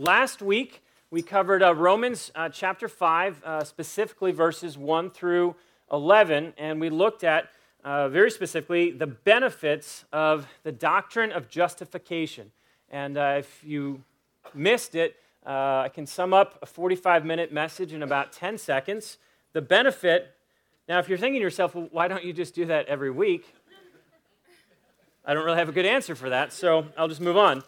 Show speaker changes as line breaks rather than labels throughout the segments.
last week we covered uh, Romans uh, chapter 5, uh, specifically verses 1 through 11, and we looked at uh, very specifically the benefits of the doctrine of justification. And uh, if you missed it, uh, I can sum up a 45 minute message in about 10 seconds. The benefit, now, if you're thinking to yourself, well, why don't you just do that every week? I don't really have a good answer for that, so I'll just move on.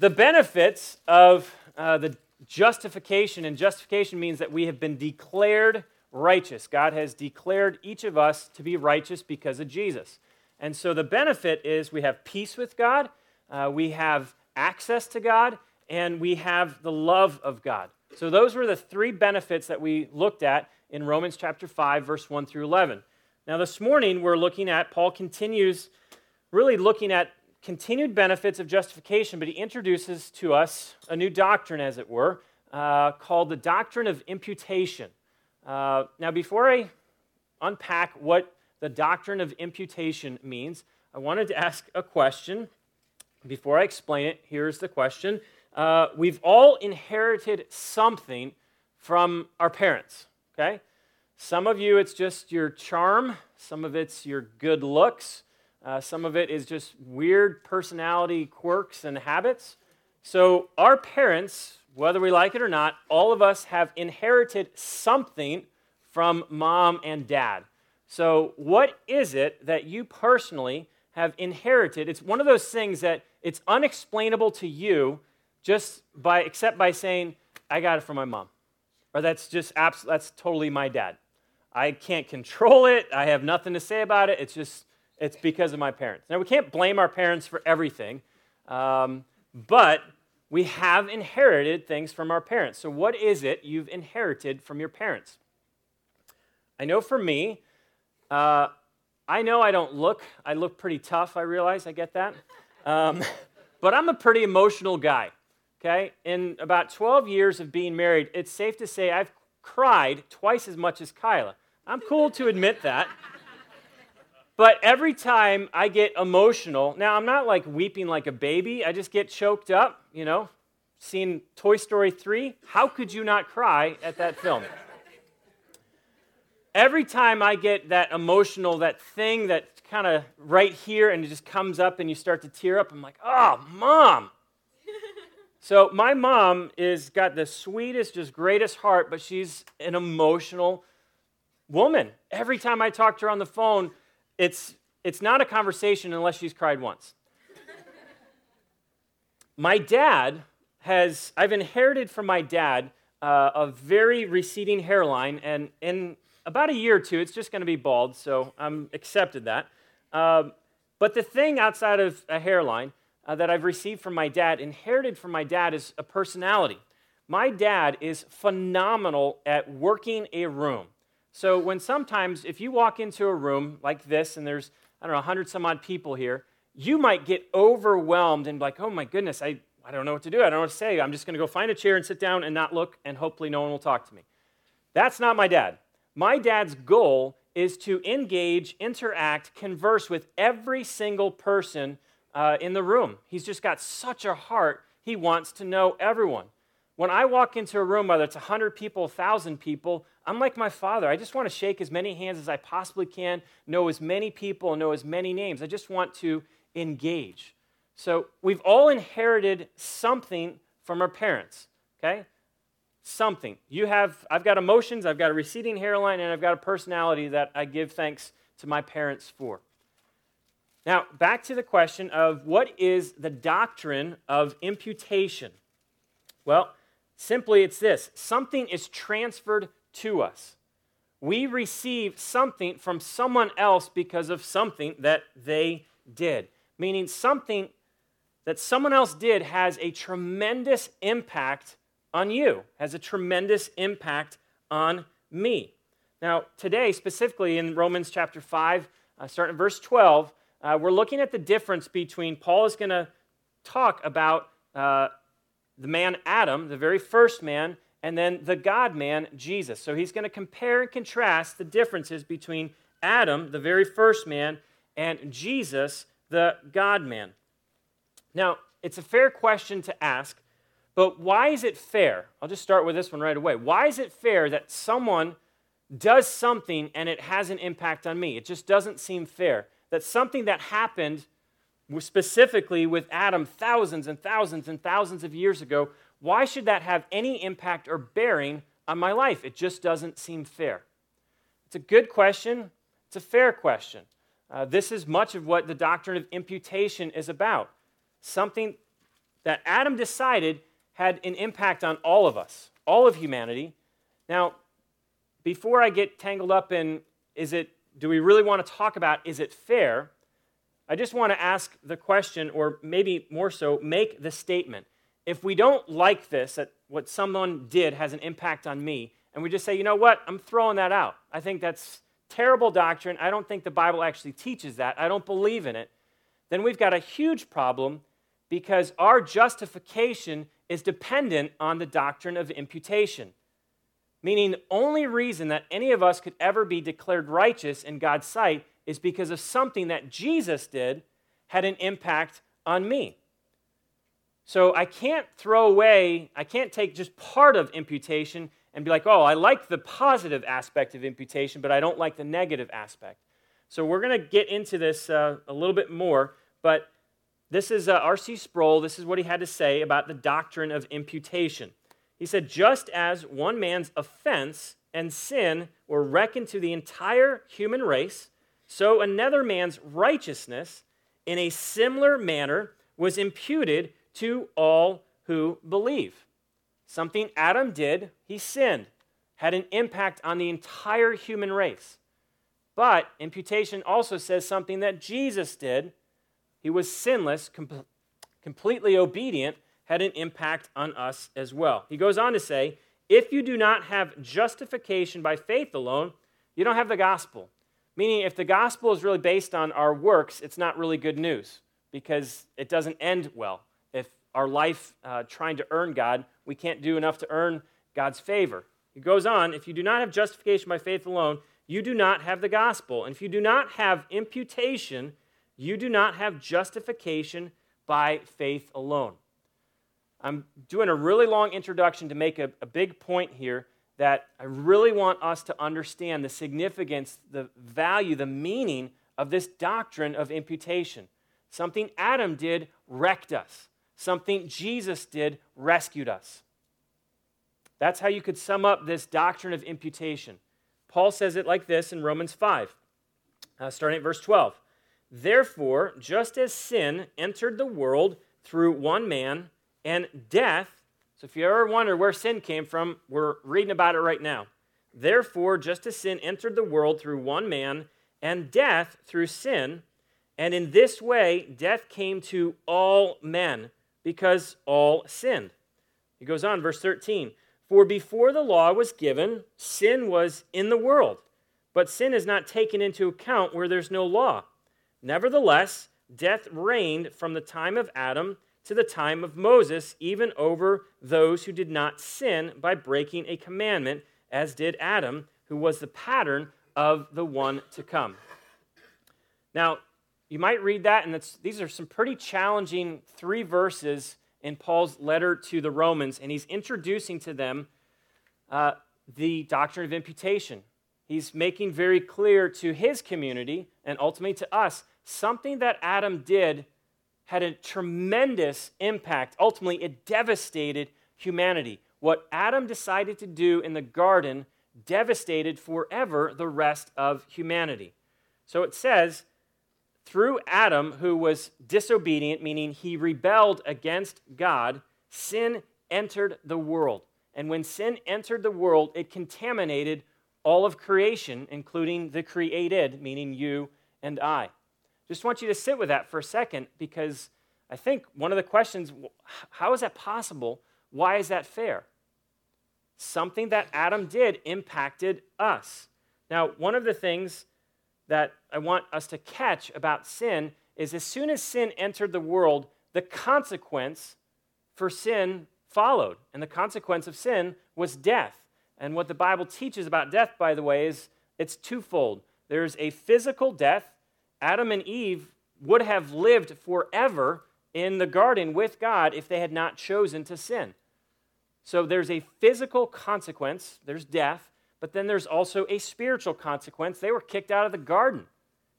The benefits of uh, the justification, and justification means that we have been declared righteous. God has declared each of us to be righteous because of Jesus. And so the benefit is we have peace with God, uh, we have access to God, and we have the love of God. So those were the three benefits that we looked at in Romans chapter 5, verse 1 through 11. Now, this morning we're looking at, Paul continues really looking at continued benefits of justification, but he introduces to us a new doctrine, as it were, uh, called the doctrine of imputation. Uh, now, before I unpack what the doctrine of imputation means, I wanted to ask a question. Before I explain it, here's the question. Uh, we've all inherited something from our parents, okay? Some of you, it's just your charm, some of it's your good looks, uh, some of it is just weird personality quirks and habits. So, our parents, whether we like it or not, all of us have inherited something from mom and dad. So, what is it that you personally have inherited? It's one of those things that it's unexplainable to you just by except by saying, I got it from my mom. Or that's just abs- that's totally my dad. I can't control it. I have nothing to say about it. It's just it's because of my parents. Now, we can't blame our parents for everything, um, but we have inherited things from our parents. So, what is it you've inherited from your parents? I know for me, uh, I know I don't look, I look pretty tough, I realize, I get that. Um, but I'm a pretty emotional guy, okay? In about 12 years of being married, it's safe to say I've cried twice as much as Kyla. I'm cool to admit that. But every time I get emotional, now I'm not like weeping like a baby, I just get choked up, you know. Seeing Toy Story 3, how could you not cry at that film? every time I get that emotional, that thing that kind of right here and it just comes up and you start to tear up, I'm like, oh, mom. so my mom is got the sweetest, just greatest heart, but she's an emotional woman. Every time I talk to her on the phone, it's, it's not a conversation unless she's cried once. my dad has, I've inherited from my dad uh, a very receding hairline, and in about a year or two, it's just going to be bald, so I'm accepted that. Um, but the thing outside of a hairline uh, that I've received from my dad, inherited from my dad, is a personality. My dad is phenomenal at working a room. So when sometimes if you walk into a room like this and there's, I don't know, 100 some odd people here, you might get overwhelmed and be like, oh my goodness, I, I don't know what to do. I don't know what to say. I'm just going to go find a chair and sit down and not look, and hopefully no one will talk to me. That's not my dad. My dad's goal is to engage, interact, converse with every single person uh, in the room. He's just got such a heart. He wants to know everyone. When I walk into a room, whether it's 100 people, 1,000 people, I'm like my father. I just want to shake as many hands as I possibly can, know as many people, know as many names. I just want to engage. So we've all inherited something from our parents, okay? Something. You have, I've got emotions, I've got a receding hairline, and I've got a personality that I give thanks to my parents for. Now, back to the question of what is the doctrine of imputation? Well, Simply, it's this something is transferred to us. We receive something from someone else because of something that they did. Meaning, something that someone else did has a tremendous impact on you, has a tremendous impact on me. Now, today, specifically in Romans chapter 5, uh, starting verse 12, uh, we're looking at the difference between Paul is going to talk about uh, the man Adam, the very first man, and then the God man, Jesus. So he's going to compare and contrast the differences between Adam, the very first man, and Jesus, the God man. Now, it's a fair question to ask, But why is it fair? I'll just start with this one right away. Why is it fair that someone does something and it has an impact on me? It just doesn't seem fair. That something that happened specifically with Adam thousands and thousands and thousands of years ago, why should that have any impact or bearing on my life? It just doesn't seem fair. It's a good question, it's a fair question. Uh, this is much of what the doctrine of imputation is about. Something that Adam decided had an impact on all of us, all of humanity. Now, before I get tangled up in is it do we really want to talk about is it fair? I just want to ask the question or maybe more so make the statement. If we don't like this that what someone did has an impact on me and we just say, "You know what? I'm throwing that out." I think that's terrible doctrine. I don't think the Bible actually teaches that. I don't believe in it. Then we've got a huge problem because our justification is dependent on the doctrine of imputation. Meaning, the only reason that any of us could ever be declared righteous in God's sight is because of something that Jesus did had an impact on me. So I can't throw away, I can't take just part of imputation and be like, oh, I like the positive aspect of imputation, but I don't like the negative aspect. So we're going to get into this uh, a little bit more, but this is uh, R.C. Sproul. This is what he had to say about the doctrine of imputation. He said, just as one man's offense and sin were reckoned to the entire human race, so another man's righteousness in a similar manner was imputed to all who believe. Something Adam did, he sinned, had an impact on the entire human race. But imputation also says something that Jesus did he was sinless, com- completely obedient, had an impact on us as well. He goes on to say, if you do not have justification by faith alone, you don't have the gospel. Meaning, if the gospel is really based on our works, it's not really good news because it doesn't end well. Our life uh, trying to earn God, we can't do enough to earn God's favor. He goes on, if you do not have justification by faith alone, you do not have the gospel. And if you do not have imputation, you do not have justification by faith alone. I'm doing a really long introduction to make a, a, big point here that I really want us to understand the significance, the value, the meaning of this doctrine of imputation. Something Adam did wrecked us, something Jesus did rescued us. That's how you could sum up this doctrine of imputation. Paul says it like this in Romans 5, uh, starting at verse 12. Therefore, just as sin entered the world through one man, and death, so if you ever wonder where sin came from, we're reading about it right now. Therefore, just as sin entered the world through one man, and death through sin, and in this way death came to all men, because all sinned. He goes on, verse 13 For before the law was given, sin was in the world, but sin is not taken into account where there's no law. Nevertheless, death reigned from the time of Adam to the time of Moses, even over those who did not sin by breaking a commandment, as did Adam, who was the pattern of the one to come. Now, you might read that, and these are some pretty challenging three verses in Paul's letter to the Romans, and he's introducing to them uh, the doctrine of imputation. He's making very clear to his community and ultimately to us something that Adam did had a tremendous impact. Ultimately, it devastated humanity. What Adam decided to do in the garden devastated forever the rest of humanity. So it says, through Adam, who was disobedient, meaning he rebelled against God, sin entered the world. And when sin entered the world, it contaminated all of creation, including the created, meaning you and I. Just want you to sit with that for a second because I think one of the questions how is that possible? Why is that fair? Something that Adam did impacted us. Now, one of the things that I want us to catch about sin is as soon as sin entered the world, the consequence for sin followed. And the consequence of sin was death. And what the Bible teaches about death, by the way, is it's twofold. There's a physical death. Adam and Eve would have lived forever in the garden with God if they had not chosen to sin. So there's a physical consequence, there's death, but then there's also a spiritual consequence. They were kicked out of the garden.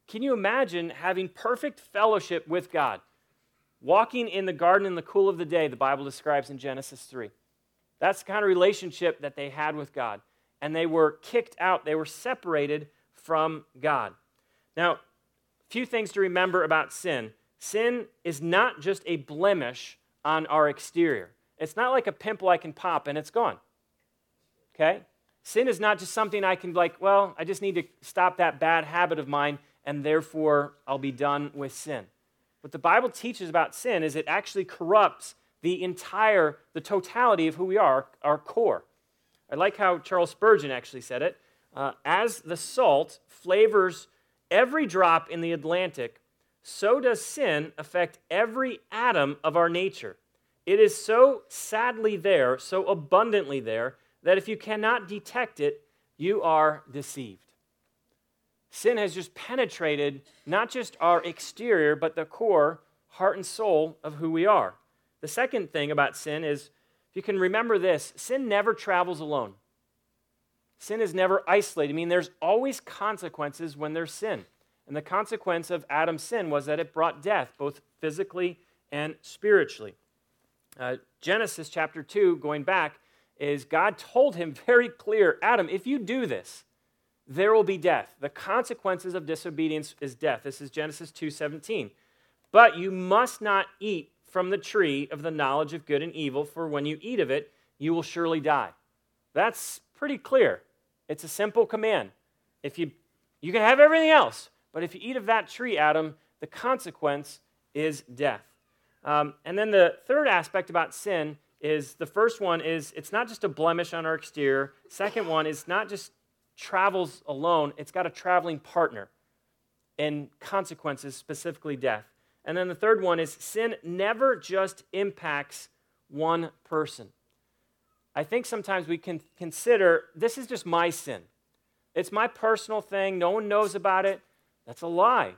Can you imagine having perfect fellowship with God? Walking in the garden in the cool of the day, the Bible describes in Genesis 3. That's the kind of relationship that they had with God. And they were kicked out, they were separated from God. Now, a few things to remember about sin sin is not just a blemish on our exterior, it's not like a pimple I can pop and it's gone. Okay? Sin is not just something I can, like, well, I just need to stop that bad habit of mine and therefore I'll be done with sin. What the Bible teaches about sin is it actually corrupts the entire, the totality of who we are, our core. I like how Charles Spurgeon actually said it. Uh, as the salt flavors every drop in the Atlantic, so does sin affect every atom of our nature. It is so sadly there, so abundantly there, that if you cannot detect it, you are deceived. Sin has just penetrated not just our exterior, but the core, heart, and soul of who we are. The second thing about sin is, if you can remember this, sin never travels alone. Sin is never isolated. I mean, there's always consequences when there's sin. And the consequence of Adam's sin was that it brought death, both physically and spiritually. Uh, Genesis chapter 2, going back, is God told him very clear Adam, if you do this, there will be death. The consequences of disobedience is death. This is Genesis 2:17. But you must not eat from the tree of the knowledge of good and evil, for when you eat of it, you will surely die. That's pretty clear. It's a simple command. If you you can have everything else, but if you eat of that tree, Adam, the consequence is death. Um, and then the third aspect about sin is the first one is it's not just a blemish on our exterior. Second one is not just travels alone, it's got a traveling partner and consequences, specifically death. And then the third one is sin never just impacts one person. I think sometimes we can consider this is just my sin. It's my personal thing. No one knows about it. That's a lie.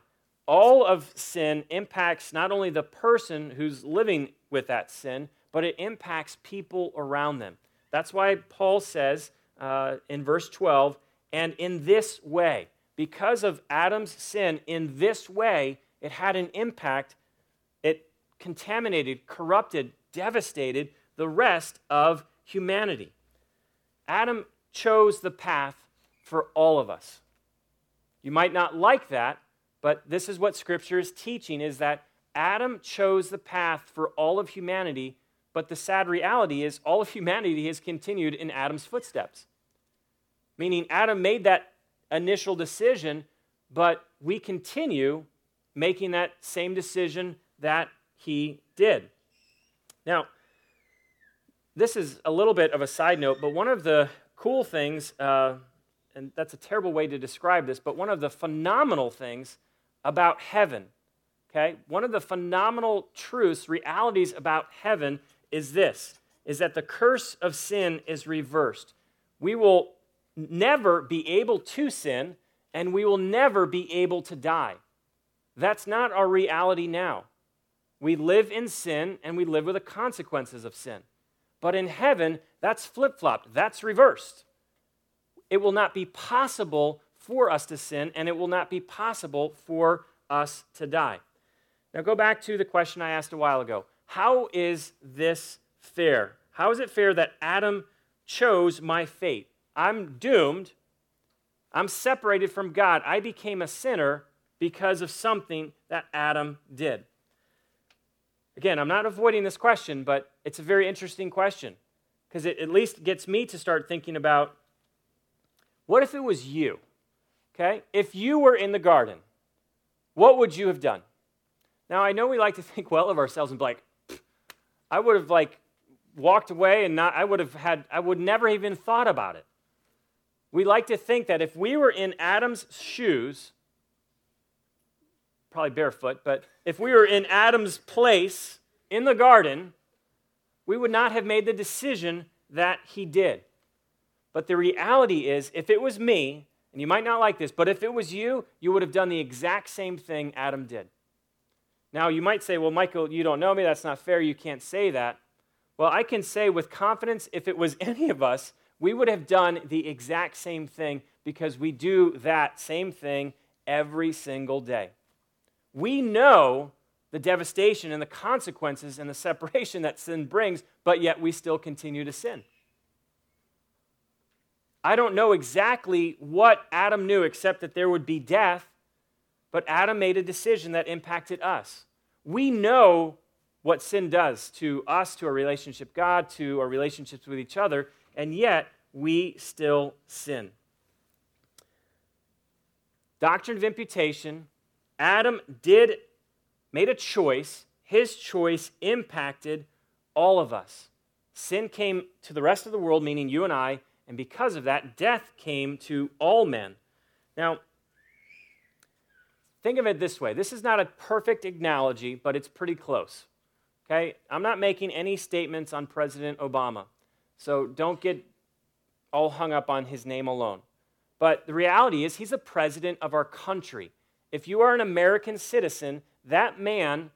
All of sin impacts not only the person who's living with that sin, but it impacts people around them. That's why Paul says uh, in verse 12, and in this way, because of Adam's sin, in this way, it had an impact. It contaminated, corrupted, devastated the rest of humanity. Adam chose the path for all of us. You might not like that, but this is what scripture is teaching is that Adam chose the path for all of humanity, but the sad reality is all of humanity has continued in Adam's footsteps. Meaning Adam made that initial decision, but we continue making that same decision that he did. Now, this is a little bit of a side note, but one of the cool things, uh, and that's a terrible way to describe this, but one of the phenomenal things about heaven, okay, one of the phenomenal truths, realities about heaven is this is that the curse of sin is reversed. We will never be able to sin, and we will never be able to die. That's not our reality now. We live in sin and we live with the consequences of sin. But in heaven, that's flip flopped, that's reversed. It will not be possible for us to sin, and it will not be possible for us to die. Now, go back to the question I asked a while ago How is this fair? How is it fair that Adam chose my fate? I'm doomed. I'm separated from God. I became a sinner because of something that Adam did. Again, I'm not avoiding this question, but it's a very interesting question because it at least gets me to start thinking about what if it was you? Okay? If you were in the garden, what would you have done? Now, I know we like to think well of ourselves and be like, I would have like walked away and not, I would have had, I would never even thought about it. We like to think that if we were in Adam's shoes, probably barefoot, but if we were in Adam's place in the garden, we would not have made the decision that he did. But the reality is, if it was me, and you might not like this, but if it was you, you would have done the exact same thing Adam did. Now, you might say, well, Michael, you don't know me. That's not fair. You can't say that. Well, I can say with confidence if it was any of us, we would have done the exact same thing because we do that same thing every single day. We know the devastation and the consequences and the separation that sin brings, but yet we still continue to sin. I don't know exactly what Adam knew except that there would be death, but Adam made a decision that impacted us. We know what sin does to us, to our relationship God, to our relationships with each other, and yet we still sin. Doctrine of imputation, Adam did made a choice. His choice impacted all of us. Sin came to the rest of the world, meaning you and I, and because of that, death came to all men. Now, think of it this way this is not a perfect analogy, but it's pretty close. Okay? I'm not making any statements on President Obama, so don't get all hung up on his name alone. But the reality is, he's a president of our country. If you are an American citizen, that man,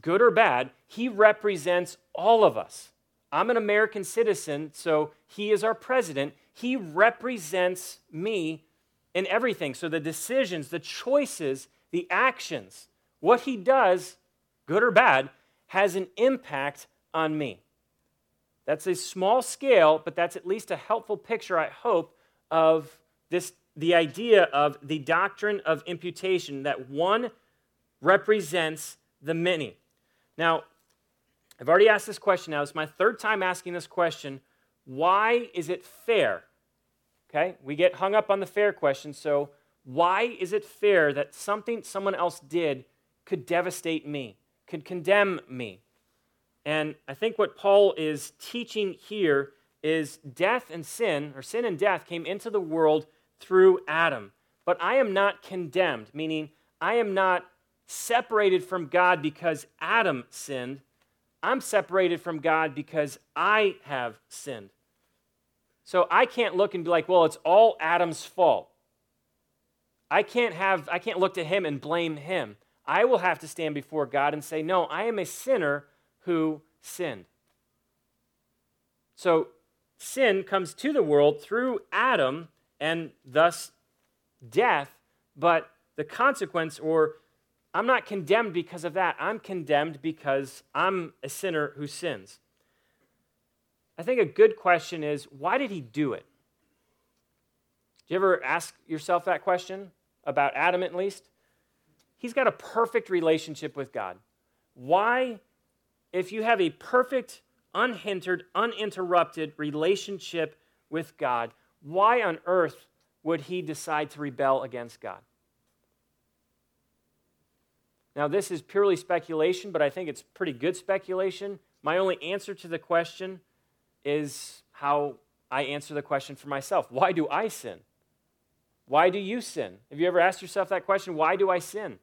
good or bad, he represents all of us. I'm an American citizen, so he is our president. He represents me in everything. So the decisions, the choices, the actions, what he does, good or bad, has an impact on me. That's a small scale, but that's at least a helpful picture, I hope, of this the idea of the doctrine of imputation that one represents the many. Now, I've already asked this question now. It's my third time asking this question. Why is it fair? Okay, we get hung up on the fair question. So, why is it fair that something someone else did could devastate me, could condemn me? And I think what Paul is teaching here is death and sin, or sin and death, came into the world through Adam. But I am not condemned, meaning I am not separated from God because Adam sinned. I'm separated from God because I have sinned. So I can't look and be like, well, it's all Adam's fault. I can't have I can't look to him and blame him. I will have to stand before God and say, "No, I am a sinner who sinned." So sin comes to the world through Adam and thus death, but the consequence or I'm not condemned because of that. I'm condemned because I'm a sinner who sins. I think a good question is why did he do it? Do you ever ask yourself that question about Adam at least? He's got a perfect relationship with God. Why, if you have a perfect, unhindered, uninterrupted relationship with God, why on earth would he decide to rebel against God? Now, this is purely speculation, but I think it's pretty good speculation. My only answer to the question is how I answer the question for myself Why do I sin? Why do you sin? Have you ever asked yourself that question? Why do I sin?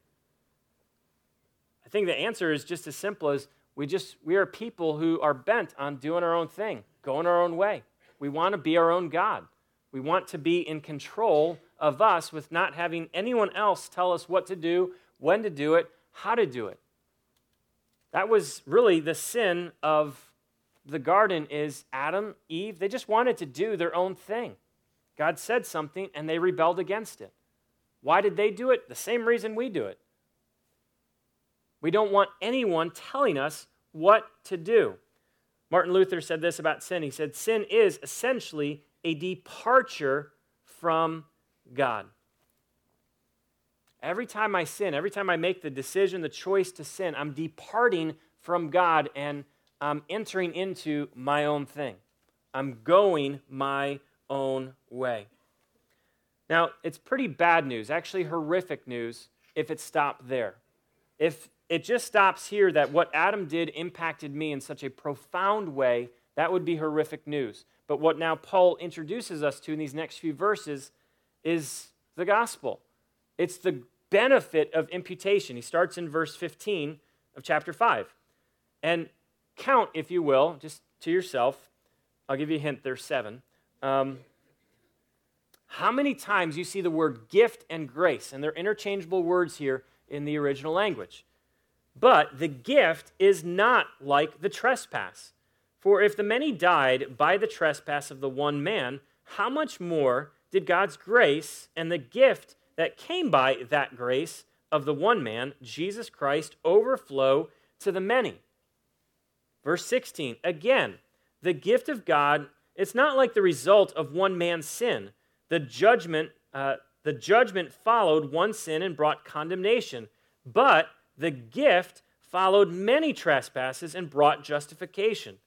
I think the answer is just as simple as we just we are people who are bent on doing our own thing, going our own way. We want to be our own God. We want to be in control of us with not having anyone else tell us what to do, when to do it, how to do it. That was really the sin of the garden is Adam, Eve, they just wanted to do their own thing. God said something and they rebelled against it. Why did they do it? The same reason we do it. We don't want anyone telling us what to do. Martin Luther said this about sin. He said, Sin is essentially a departure from God. Every time I sin, every time I make the decision, the choice to sin, I'm departing from God and I'm entering into my own thing. I'm going my own way. Now, it's pretty bad news, actually horrific news, if it stopped there. If it just stops here that what Adam did impacted me in such a profound way, that would be horrific news. But what now Paul introduces us to in these next few verses is the gospel. It's the benefit of imputation. He starts in verse 15 of chapter 5. And count, if you will, just to yourself. I'll give you a hint, there's seven. Um, how many times you see the word gift and grace, and they're interchangeable words here in the original language. But the gift is not like the trespass. For if the many died by the trespass of the one man, how much more did God's grace and the gift that came by that grace of the one man, Jesus Christ, overflow to the many? Verse 16, again, the gift of God, it's not like the result of one man's sin. The judgment, uh, the judgment followed one sin and brought condemnation, but the gift followed many trespasses and brought justification.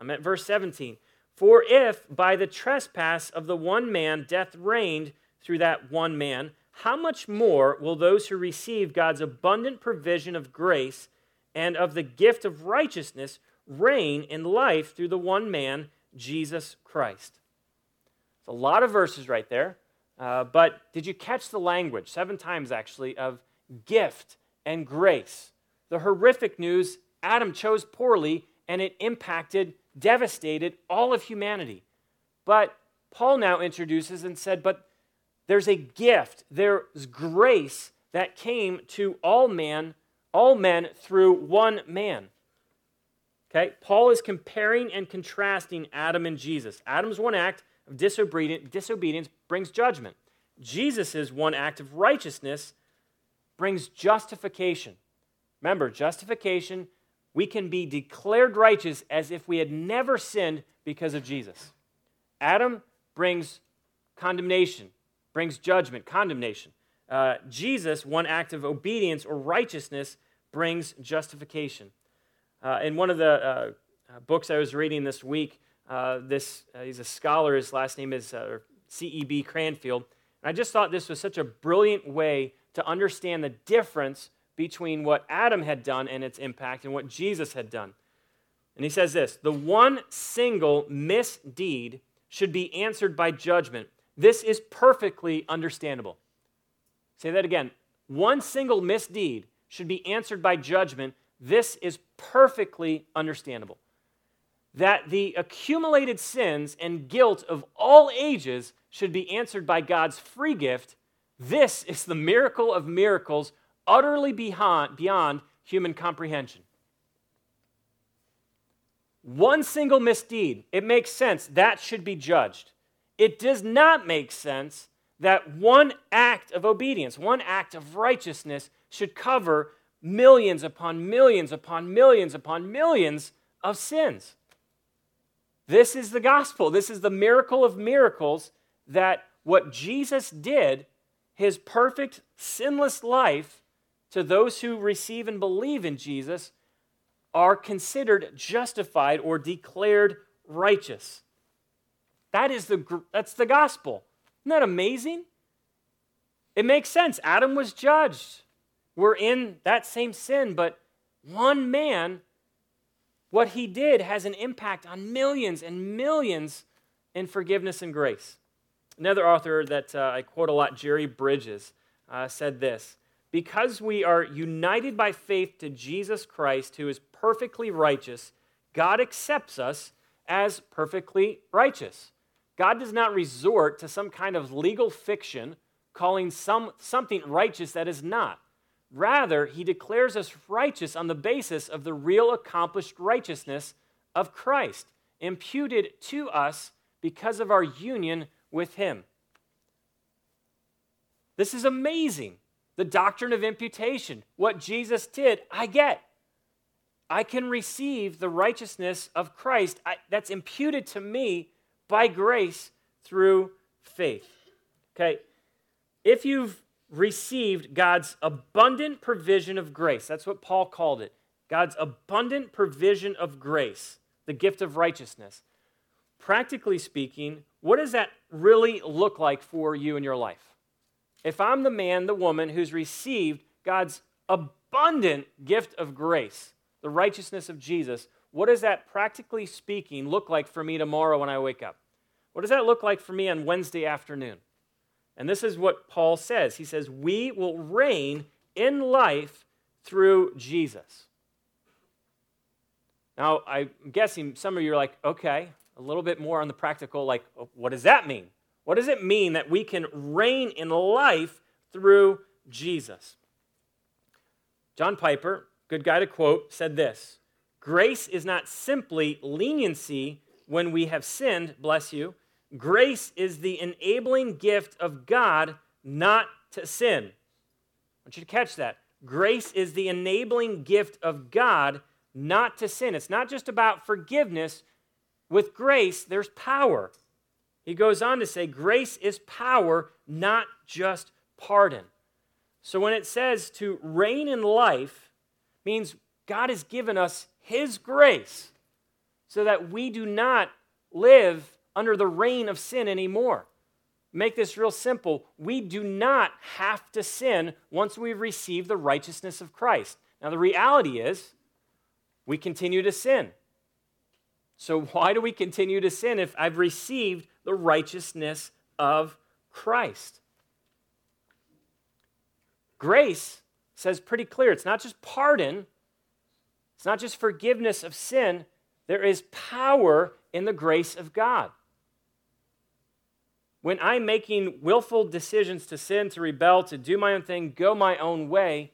I'm at verse 17. For if by the trespass of the one man death reigned through that one man, how much more will those who receive God's abundant provision of grace and of the gift of righteousness reign in life through the one man, Jesus Christ? It's a lot of verses right there, uh, but did you catch the language? Seven times actually of gift and grace. The horrific news Adam chose poorly and it impacted, devastated all of humanity. But Paul now introduces and said, but there's a gift, there's grace that came to all man, all men through one man. Okay? Paul is comparing and contrasting Adam and Jesus. Adam's one act of disobedience, disobedience brings judgment. Jesus' one act of righteousness brings justification. Remember, justification, we can be declared righteous as if we had never sinned because of Jesus. Adam brings condemnation, brings judgment, condemnation. Uh, Jesus, one act of obedience or righteousness, brings justification. Uh, in one of the uh, uh books I was reading this week, uh, this he's a scholar. His last name is C.E.B. Cranfield. And I just thought this was such a brilliant way to understand the difference between what Adam had done and its impact and what Jesus had done. And he says this the one single misdeed should be answered by judgment. This is perfectly understandable. Say that again. One single misdeed should be answered by judgment. This is perfectly understandable. That the accumulated sins and guilt of all ages should be answered by God's free gift this is the miracle of miracles, utterly beyond, beyond human comprehension. One single misdeed, it makes sense. That should be judged. It does not make sense that one act of obedience, one act of righteousness, should cover millions upon millions upon millions upon millions of sins. This is the gospel. This is the miracle of miracles that what Jesus did his perfect, sinless life to those who receive and believe in Jesus are considered justified or declared righteous. That is the, that's the gospel. Isn't that amazing? It makes sense. Adam was judged. We're in that same sin, but one man, what he did has an impact on millions and millions in forgiveness and grace. Another author that uh, I quote a lot, Jerry Bridges, uh, said this Because we are united by faith to Jesus Christ, who is perfectly righteous, God accepts us as perfectly righteous. God does not resort to some kind of legal fiction calling some, something righteous that is not. Rather, he declares us righteous on the basis of the real accomplished righteousness of Christ, imputed to us because of our union with him. This is amazing. The doctrine of imputation. What Jesus did, I get. I can receive the righteousness of Christ that's imputed to me by grace through faith. Okay? If you've received God's abundant provision of grace, that's what Paul called it God's abundant provision of grace, the gift of righteousness. Practically speaking, what does that really look like for you in your life? If I'm the man, the woman who's received God's abundant gift of grace, the righteousness of Jesus, what does that practically speaking look like for me tomorrow when I wake up? What does that look like for me on Wednesday afternoon? And this is what Paul says. He says, We will reign in life through Jesus. Now, I'm guessing some of you are like, okay, a little bit more on the practical, like, oh, what does that mean? What does it mean that we can reign in life through Jesus? John Piper, good guy to quote, said this Grace is not simply leniency when we have sinned, bless you. Grace is the enabling gift of God not to sin. I want you to catch that. Grace is the enabling gift of God not to sin. It's not just about forgiveness. With grace, there's power. He goes on to say, grace is power, not just pardon. So when it says to reign in life, means God has given us His grace so that we do not live under the reign of sin anymore. Make this real simple. We do not have to sin once we've received the righteousness of Christ. Now, the reality is, we continue to sin. So, why do we continue to sin if I've received the righteousness of Christ? Grace says pretty clear it's not just pardon, it's not just forgiveness of sin, there is power in the grace of God. When I'm making willful decisions to sin, to rebel, to do my own thing, go my own way,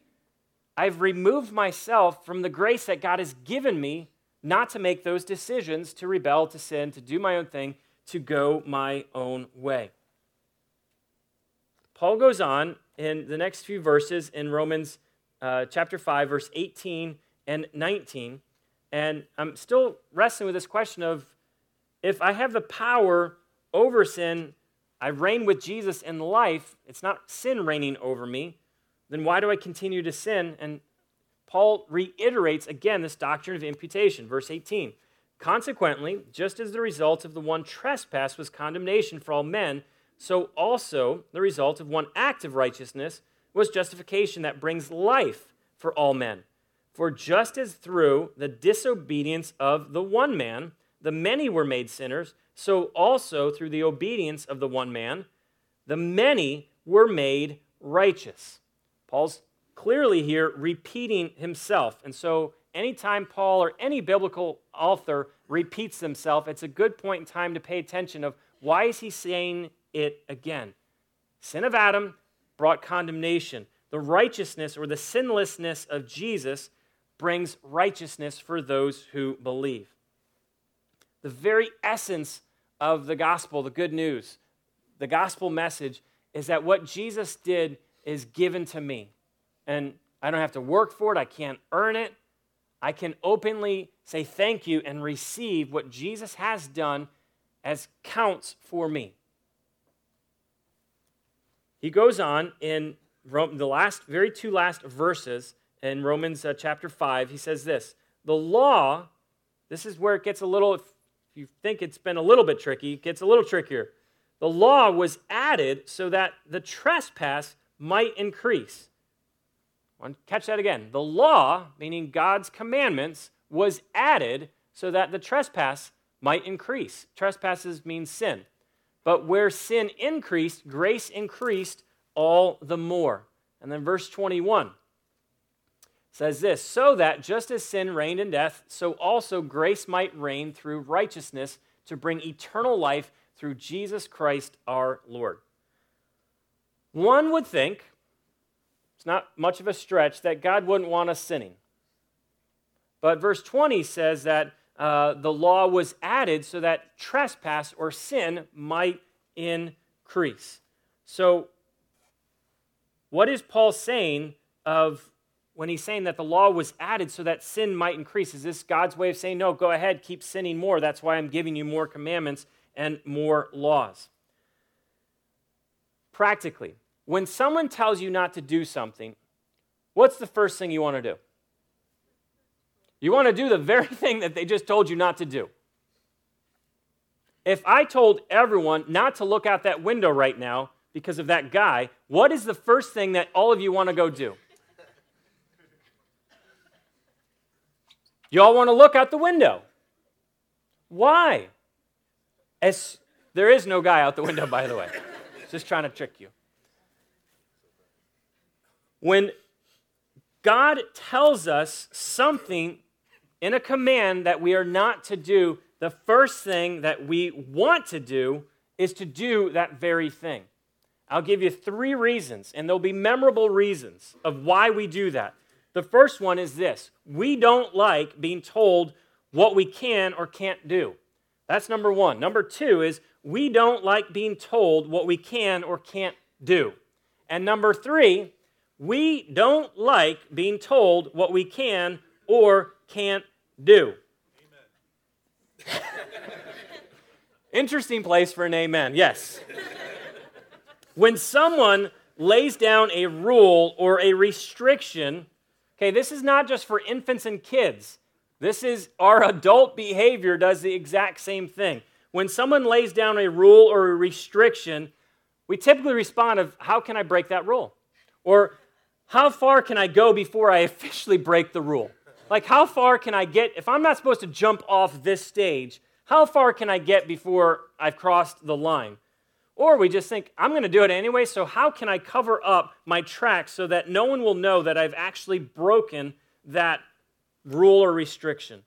I've removed myself from the grace that God has given me not to make those decisions, to rebel, to sin, to do my own thing, to go my own way. Paul goes on in the next few verses in Romans uh, chapter 5, verse 18 and 19. And I'm still wrestling with this question of if I have the power over sin, I reign with Jesus in life, it's not sin reigning over me, then why do I continue to sin? And Paul reiterates again this doctrine of imputation, verse 18. Consequently, just as the result of the one trespass was condemnation for all men, so also the result of one act of righteousness was justification that brings life for all men. For just as through the disobedience of the one man, the many were made sinners, so also through the obedience of the one man, the many were made righteous. Paul's clearly here repeating himself. And so, anytime Paul or any biblical author repeats himself, it's a good point in time to pay attention of why is he saying it again? Sin of Adam brought condemnation. The righteousness or the sinlessness of Jesus brings righteousness for those who believe. The very essence of the gospel, the good news, the gospel message is that what Jesus did is given to me. And I don't have to work for it, I can't earn it. I can openly say thank you and receive what Jesus has done as counts for me. He goes on in the last, very two last verses in Romans uh, chapter 5. He says this The law, this is where it gets a little, you think it's been a little bit tricky, it gets a little trickier. The law was added so that the trespass might increase. Catch that again. The law, meaning God's commandments, was added so that the trespass might increase. Trespasses mean sin. But where sin increased, grace increased all the more. And then verse 21 says this So that just as sin reigned in death, so also grace might reign through righteousness to bring eternal life through Jesus Christ our Lord. One would think, it's not much of a stretch, that God wouldn't want us sinning. But verse 20 says that uh, the law was added so that trespass or sin might increase. So, what is Paul saying of when he's saying that the law was added so that sin might increase? Is this God's way of saying, no, go ahead, keep sinning more? That's why I'm giving you more commandments and more laws. Practically, when someone tells you not to do something, what's the first thing you want to do? You want to do the very thing that they just told you not to do. If I told everyone not to look out that window right now because of that guy, what is the first thing that all of you want to go do? You all want to look out the window. Why? As there is no guy out the window, by the way. Just trying to trick you. When God tells us something in a command that we are not to do, the first thing that we want to do is to do that very thing. I'll give you three reasons, and there'll be memorable reasons of why we do that. The first one is this we don't like being told what we can or can't do. That's number one. Number two is we don't like being told what we can or can't do. And number three, we don't like being told what we can or can't do. Interesting place for an amen, yes. when someone lays down a rule or a restriction, okay, this is not just for infants and kids. This is our adult behavior does the exact same thing. When someone lays down a rule or a restriction, we typically respond of how can I break that rule? Or how far can I go before I officially break the rule? Like how far can I get if I'm not supposed to jump off this stage? How far can I get before I've crossed the line? Or we just think, I'm going to do it anyway, so how can I cover up my tracks so that no one will know that I've actually broken that rule or restriction?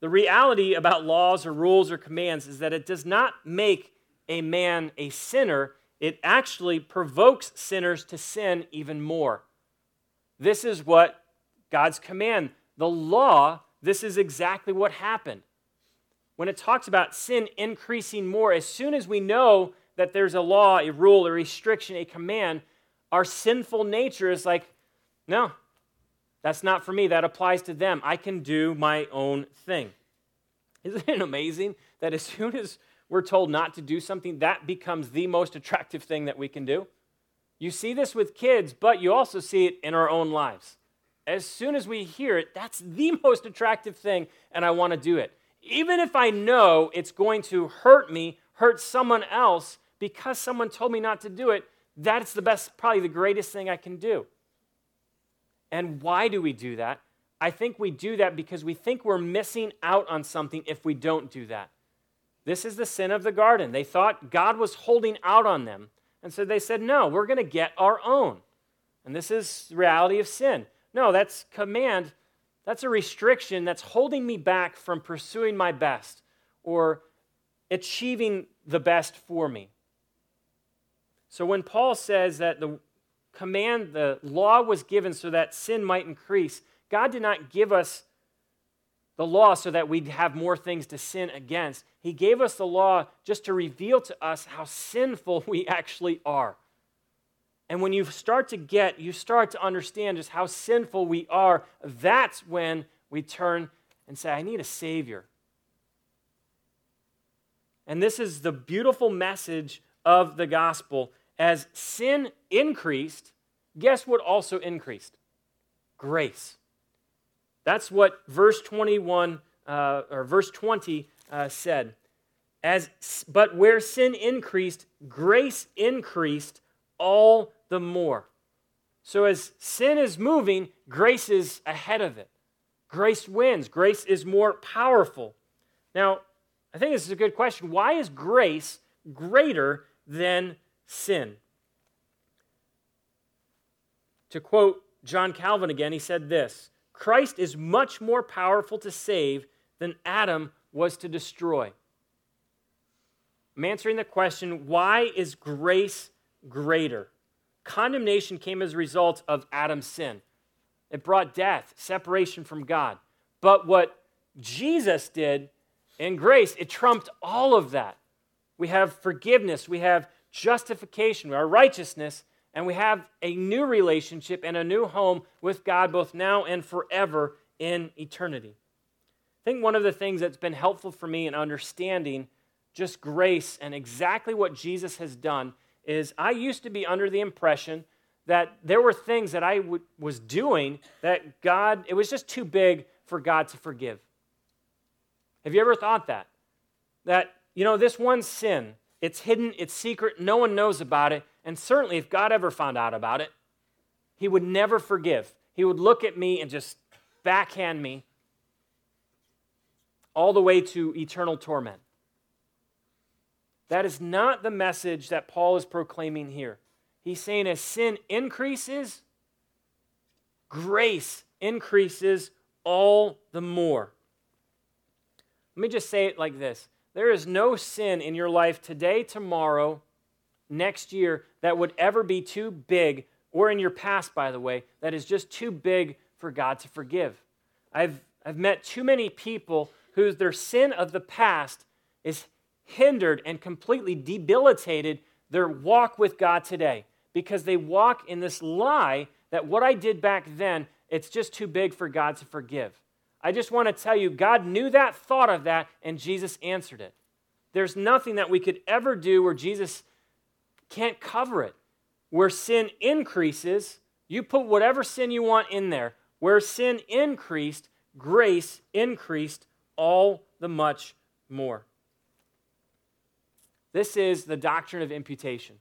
The reality about laws or rules or commands is that it does not make a man a sinner, it actually provokes sinners to sin even more. This is what God's command. The law, this is exactly what happened when it talks about sin increasing more, as soon as we know that there's a law, a rule, a restriction, a command, our sinful nature is like, no, that's not for me. That applies to them. I can do my own thing. Isn't it amazing that as soon as we're told not to do something, that becomes the most attractive thing that we can do? You see this with kids, but you also see it in our own lives. As soon as we hear it, that's the most attractive thing, and I want to do it even if I know it's going to hurt me, hurt someone else, because someone told me not to do it, that's the best, probably the greatest thing I can do. And why do we do that? I think we do that because we think we're missing out on something if we don't do that. This is the sin of the garden. They thought God was holding out on them. And so they said, no, we're going to get our own. And this is the reality of sin. No, that's command that's a restriction that's holding me back from pursuing my best or achieving the best for me. So when Paul says that the command, the law was given so that sin might increase, God did not give us the law so that we'd have more things to sin against. He gave us the law just to reveal to us how sinful we actually are. And when you start to get, you start to understand just how sinful we are, that's when we turn and say, I need a Savior. And this is the beautiful message of the gospel. As sin increased, guess what also increased? Grace. That's what verse 21 uh, or verse 20 uh, said. As, but where sin increased, grace increased all the more. So as sin is moving, grace is ahead of it. Grace wins, grace is more powerful. Now, I think this is a good question. Why is grace greater than sin? To quote John Calvin again, he said this Christ is much more powerful to save than Adam was to destroy. I'm answering the question why is grace greater? Condemnation came as a result of Adam's sin. It brought death, separation from God. But what Jesus did in grace, it trumped all of that. We have forgiveness, we have justification, our righteousness, and we have a new relationship and a new home with God both now and forever in eternity. I think one of the things that's been helpful for me in understanding just grace and exactly what Jesus has done is I used to be under the impression that there were things that I w- was doing that God, it was just too big for God to forgive. Have you ever thought that? That, you know, this one sin, it's hidden, it's secret, no one knows about it, and certainly if God ever found out about it, he would never forgive. He would look at me and just backhand me all the way to eternal torment. That is not the message that Paul is proclaiming here. He's saying as sin increases, grace increases all the more. Let me just say it like this there is no sin in your life today, tomorrow, next year that would ever be too big, or in your past, by the way, that is just too big for God to forgive. I've, I've met too many people whose their sin of the past is hindered and completely debilitated their walk with God today because they walk in this lie that what I did back then, it's just too big for God to forgive. I just want to tell you, God knew that, thought of that, and Jesus answered it. There's nothing that we could ever do where Jesus can't cover it. Where sin increases, you put whatever sin you want in there. Where sin increased, grace increased all the much more. This is the doctrine of imputation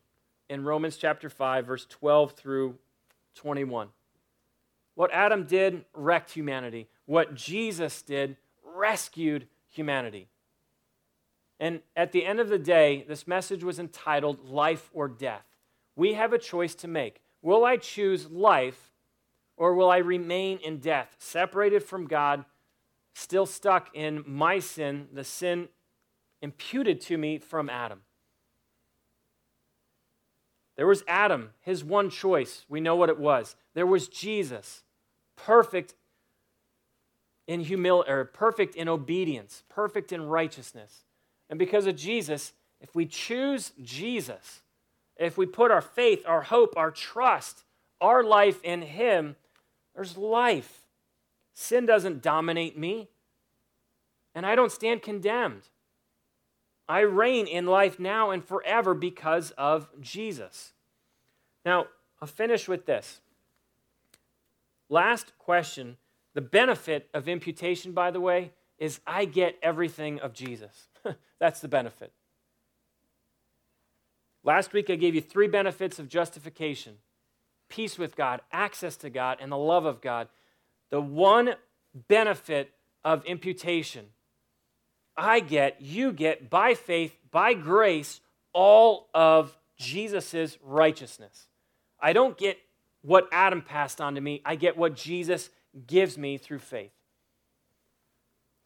in Romans chapter 5, verse 12 through 21. What Adam did wrecked humanity. What Jesus did rescued humanity. And at the end of the day, this message was entitled Life or Death. We have a choice to make. Will I choose life or will I remain in death, separated from God, still stuck in my sin, the sin imputed to me from Adam? There was Adam, his one choice. We know what it was. There was Jesus, perfect in humility, or perfect in obedience, perfect in righteousness. And because of Jesus, if we choose Jesus, if we put our faith, our hope, our trust, our life in Him, there's life. Sin doesn't dominate me, and I don't stand condemned. I reign in life now and forever because of Jesus. Now, I'll finish with this. Last question. The benefit of imputation, by the way, is I get everything of Jesus. That's the benefit. Last week, I gave you three benefits of justification peace with God, access to God, and the love of God. The one benefit of imputation I get, you get by faith, by grace, all of Jesus' righteousness. I don't get what Adam passed on to me, I get what Jesus gives me through faith.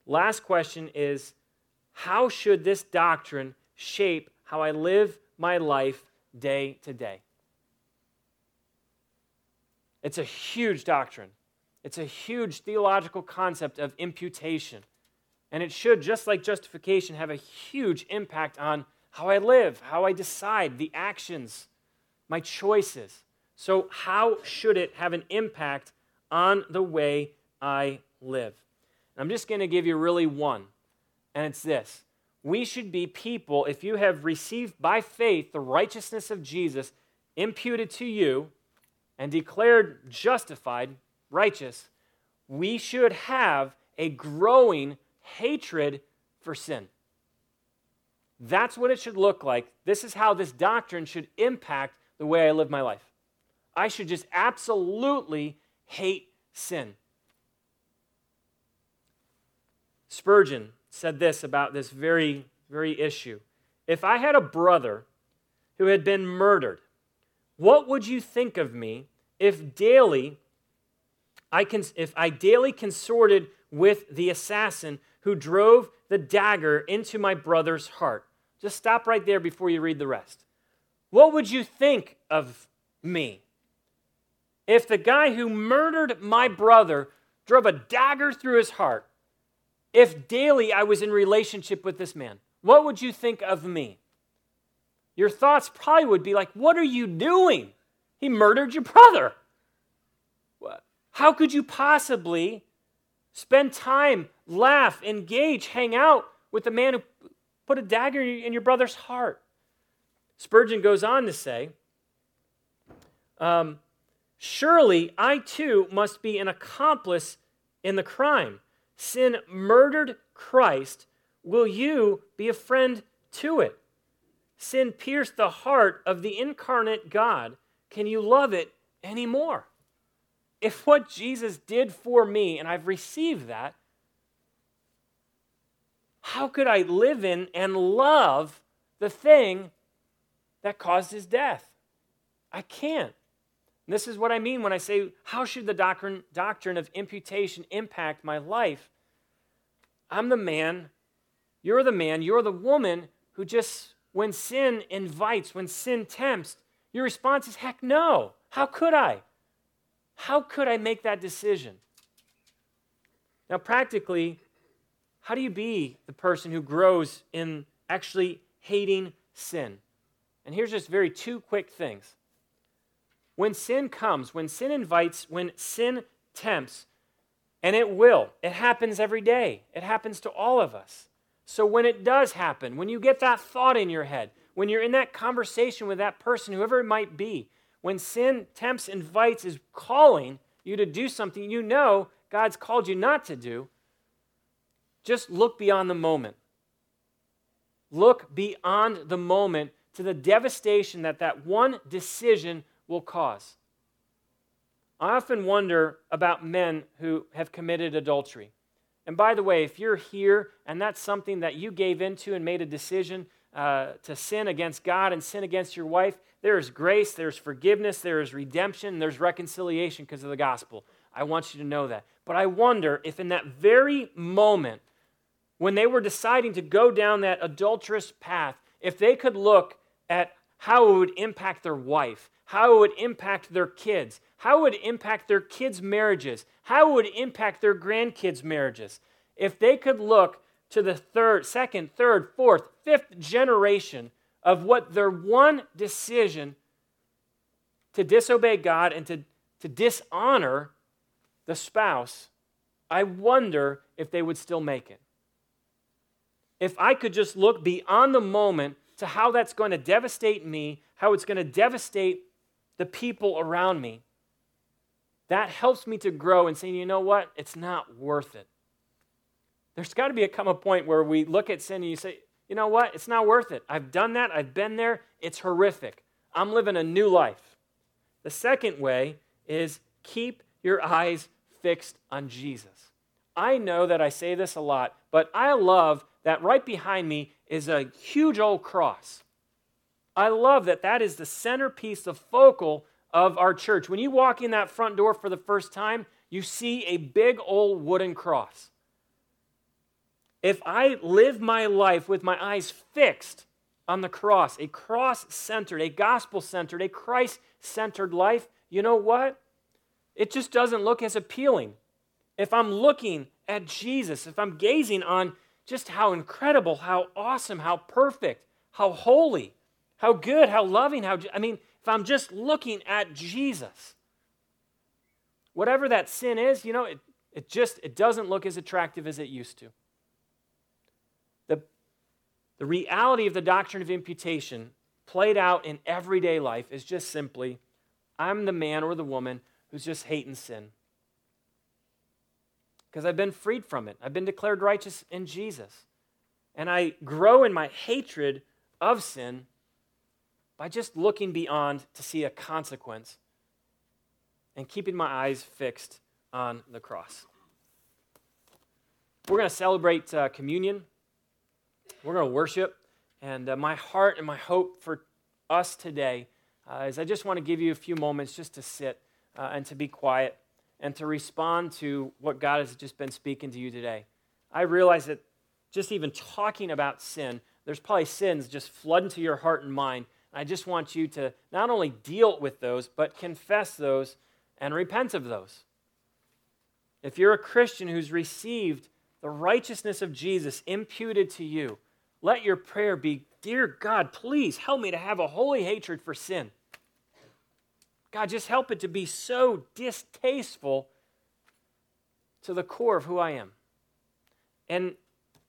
Last question is how should this doctrine shape how I live my life day to day? It's a huge doctrine. It's a huge theological concept of imputation. And it should, just like justification, have a huge impact on how I live, how I decide, the actions, my choices. So, how should it have an impact on the way I live? I'm just going to give you really one, and it's this. We should be people, if you have received by faith the righteousness of Jesus imputed to you and declared justified, righteous, we should have a growing hatred for sin. That's what it should look like. This is how this doctrine should impact the way I live my life. I should just absolutely hate sin. Spurgeon said this about this very, very issue. If I had a brother who had been murdered, what would you think of me if daily I can, if I daily consorted with the assassin who drove the dagger into my brother's heart? Just stop right there before you read the rest. What would you think of me if the guy who murdered my brother drove a dagger through his heart, if daily I was in relationship with this man, what would you think of me? Your thoughts probably would be like, What are you doing? He murdered your brother. How could you possibly spend time, laugh, engage, hang out with the man who put a dagger in your brother's heart? Spurgeon goes on to say, um, Surely I too must be an accomplice in the crime. Sin murdered Christ. Will you be a friend to it? Sin pierced the heart of the incarnate God. Can you love it anymore? If what Jesus did for me, and I've received that, how could I live in and love the thing that caused his death? I can't. And this is what I mean when I say, how should the doctrine, doctrine of imputation impact my life? I'm the man, you're the man, you're the woman who just, when sin invites, when sin tempts, your response is, heck no. How could I? How could I make that decision? Now, practically, how do you be the person who grows in actually hating sin? And here's just very two quick things. When sin comes, when sin invites, when sin tempts, and it will, it happens every day, it happens to all of us. So when it does happen, when you get that thought in your head, when you're in that conversation with that person, whoever it might be, when sin tempts, invites, is calling you to do something you know God's called you not to do, just look beyond the moment. Look beyond the moment to the devastation that that one decision will cause. I often wonder about men who have committed adultery. And by the way, if you're here and that's something that you gave into and made a decision uh, to sin against God and sin against your wife, there is grace, there's forgiveness, there is redemption, there's reconciliation because of the gospel. I want you to know that. But I wonder if in that very moment, when they were deciding to go down that adulterous path, if they could look at how it would impact their wife, how it would impact their kids, how it would impact their kids' marriages, how it would impact their grandkids' marriages. If they could look to the third, second, third, fourth, fifth generation of what their one decision to disobey God and to, to dishonor the spouse, I wonder if they would still make it. If I could just look beyond the moment to how that's going to devastate me, how it's going to devastate the people around me, that helps me to grow and saying, you know what? It's not worth it. There's got to be a come a point where we look at sin and you say, you know what? It's not worth it. I've done that. I've been there. It's horrific. I'm living a new life. The second way is keep your eyes fixed on Jesus. I know that I say this a lot, but I love that right behind me is a huge old cross. I love that that is the centerpiece, the focal of our church. When you walk in that front door for the first time, you see a big old wooden cross. If I live my life with my eyes fixed on the cross, a cross centered, a gospel centered, a Christ centered life, you know what? it just doesn't look as appealing. If I'm looking at Jesus, if I'm gazing on just how incredible, how awesome, how perfect, how holy, how good, how loving, how I mean, if I'm just looking at Jesus, whatever that sin is, you know, it, it just it doesn't look as attractive as it used to. The, the reality of the doctrine of imputation played out in everyday life is just simply I'm the man or the woman who's just hating sin. Because I've been freed from it. I've been declared righteous in Jesus. And I grow in my hatred of sin by just looking beyond to see a consequence and keeping my eyes fixed on the cross. We're going to celebrate uh, communion. We're going to worship. And uh, my heart and my hope for us today uh, is I just want to give you a few moments just to sit uh, and to be quiet and to respond to what God has just been speaking to you today. I realize that just even talking about sin, there's probably sins just flood into your heart and mind. I just want you to not only deal with those, but confess those and repent of those. If you're a Christian who's received the righteousness of Jesus imputed to you, let your prayer be Dear God, please help me to have a holy hatred for sin. God, just help it to be so distasteful to the core of who I am. And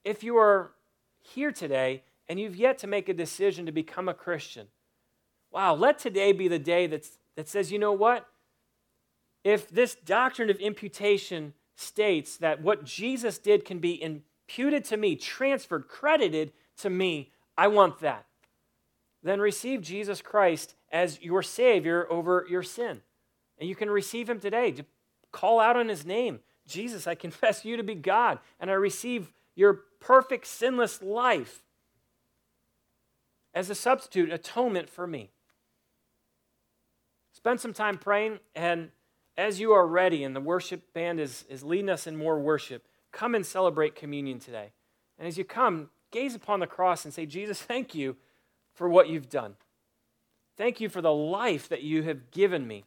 if you are here today and you've yet to make a decision to become a Christian, wow, let today be the day that's, that says, you know what? If this doctrine of imputation states that what Jesus did can be imputed to me, transferred, credited to me, I want that. Then receive Jesus Christ as your Savior over your sin. And you can receive Him today. To call out on His name Jesus, I confess you to be God, and I receive your perfect, sinless life as a substitute, atonement for me. Spend some time praying, and as you are ready and the worship band is, is leading us in more worship, come and celebrate communion today. And as you come, gaze upon the cross and say, Jesus, thank you for what you've done. Thank you for the life that you have given me.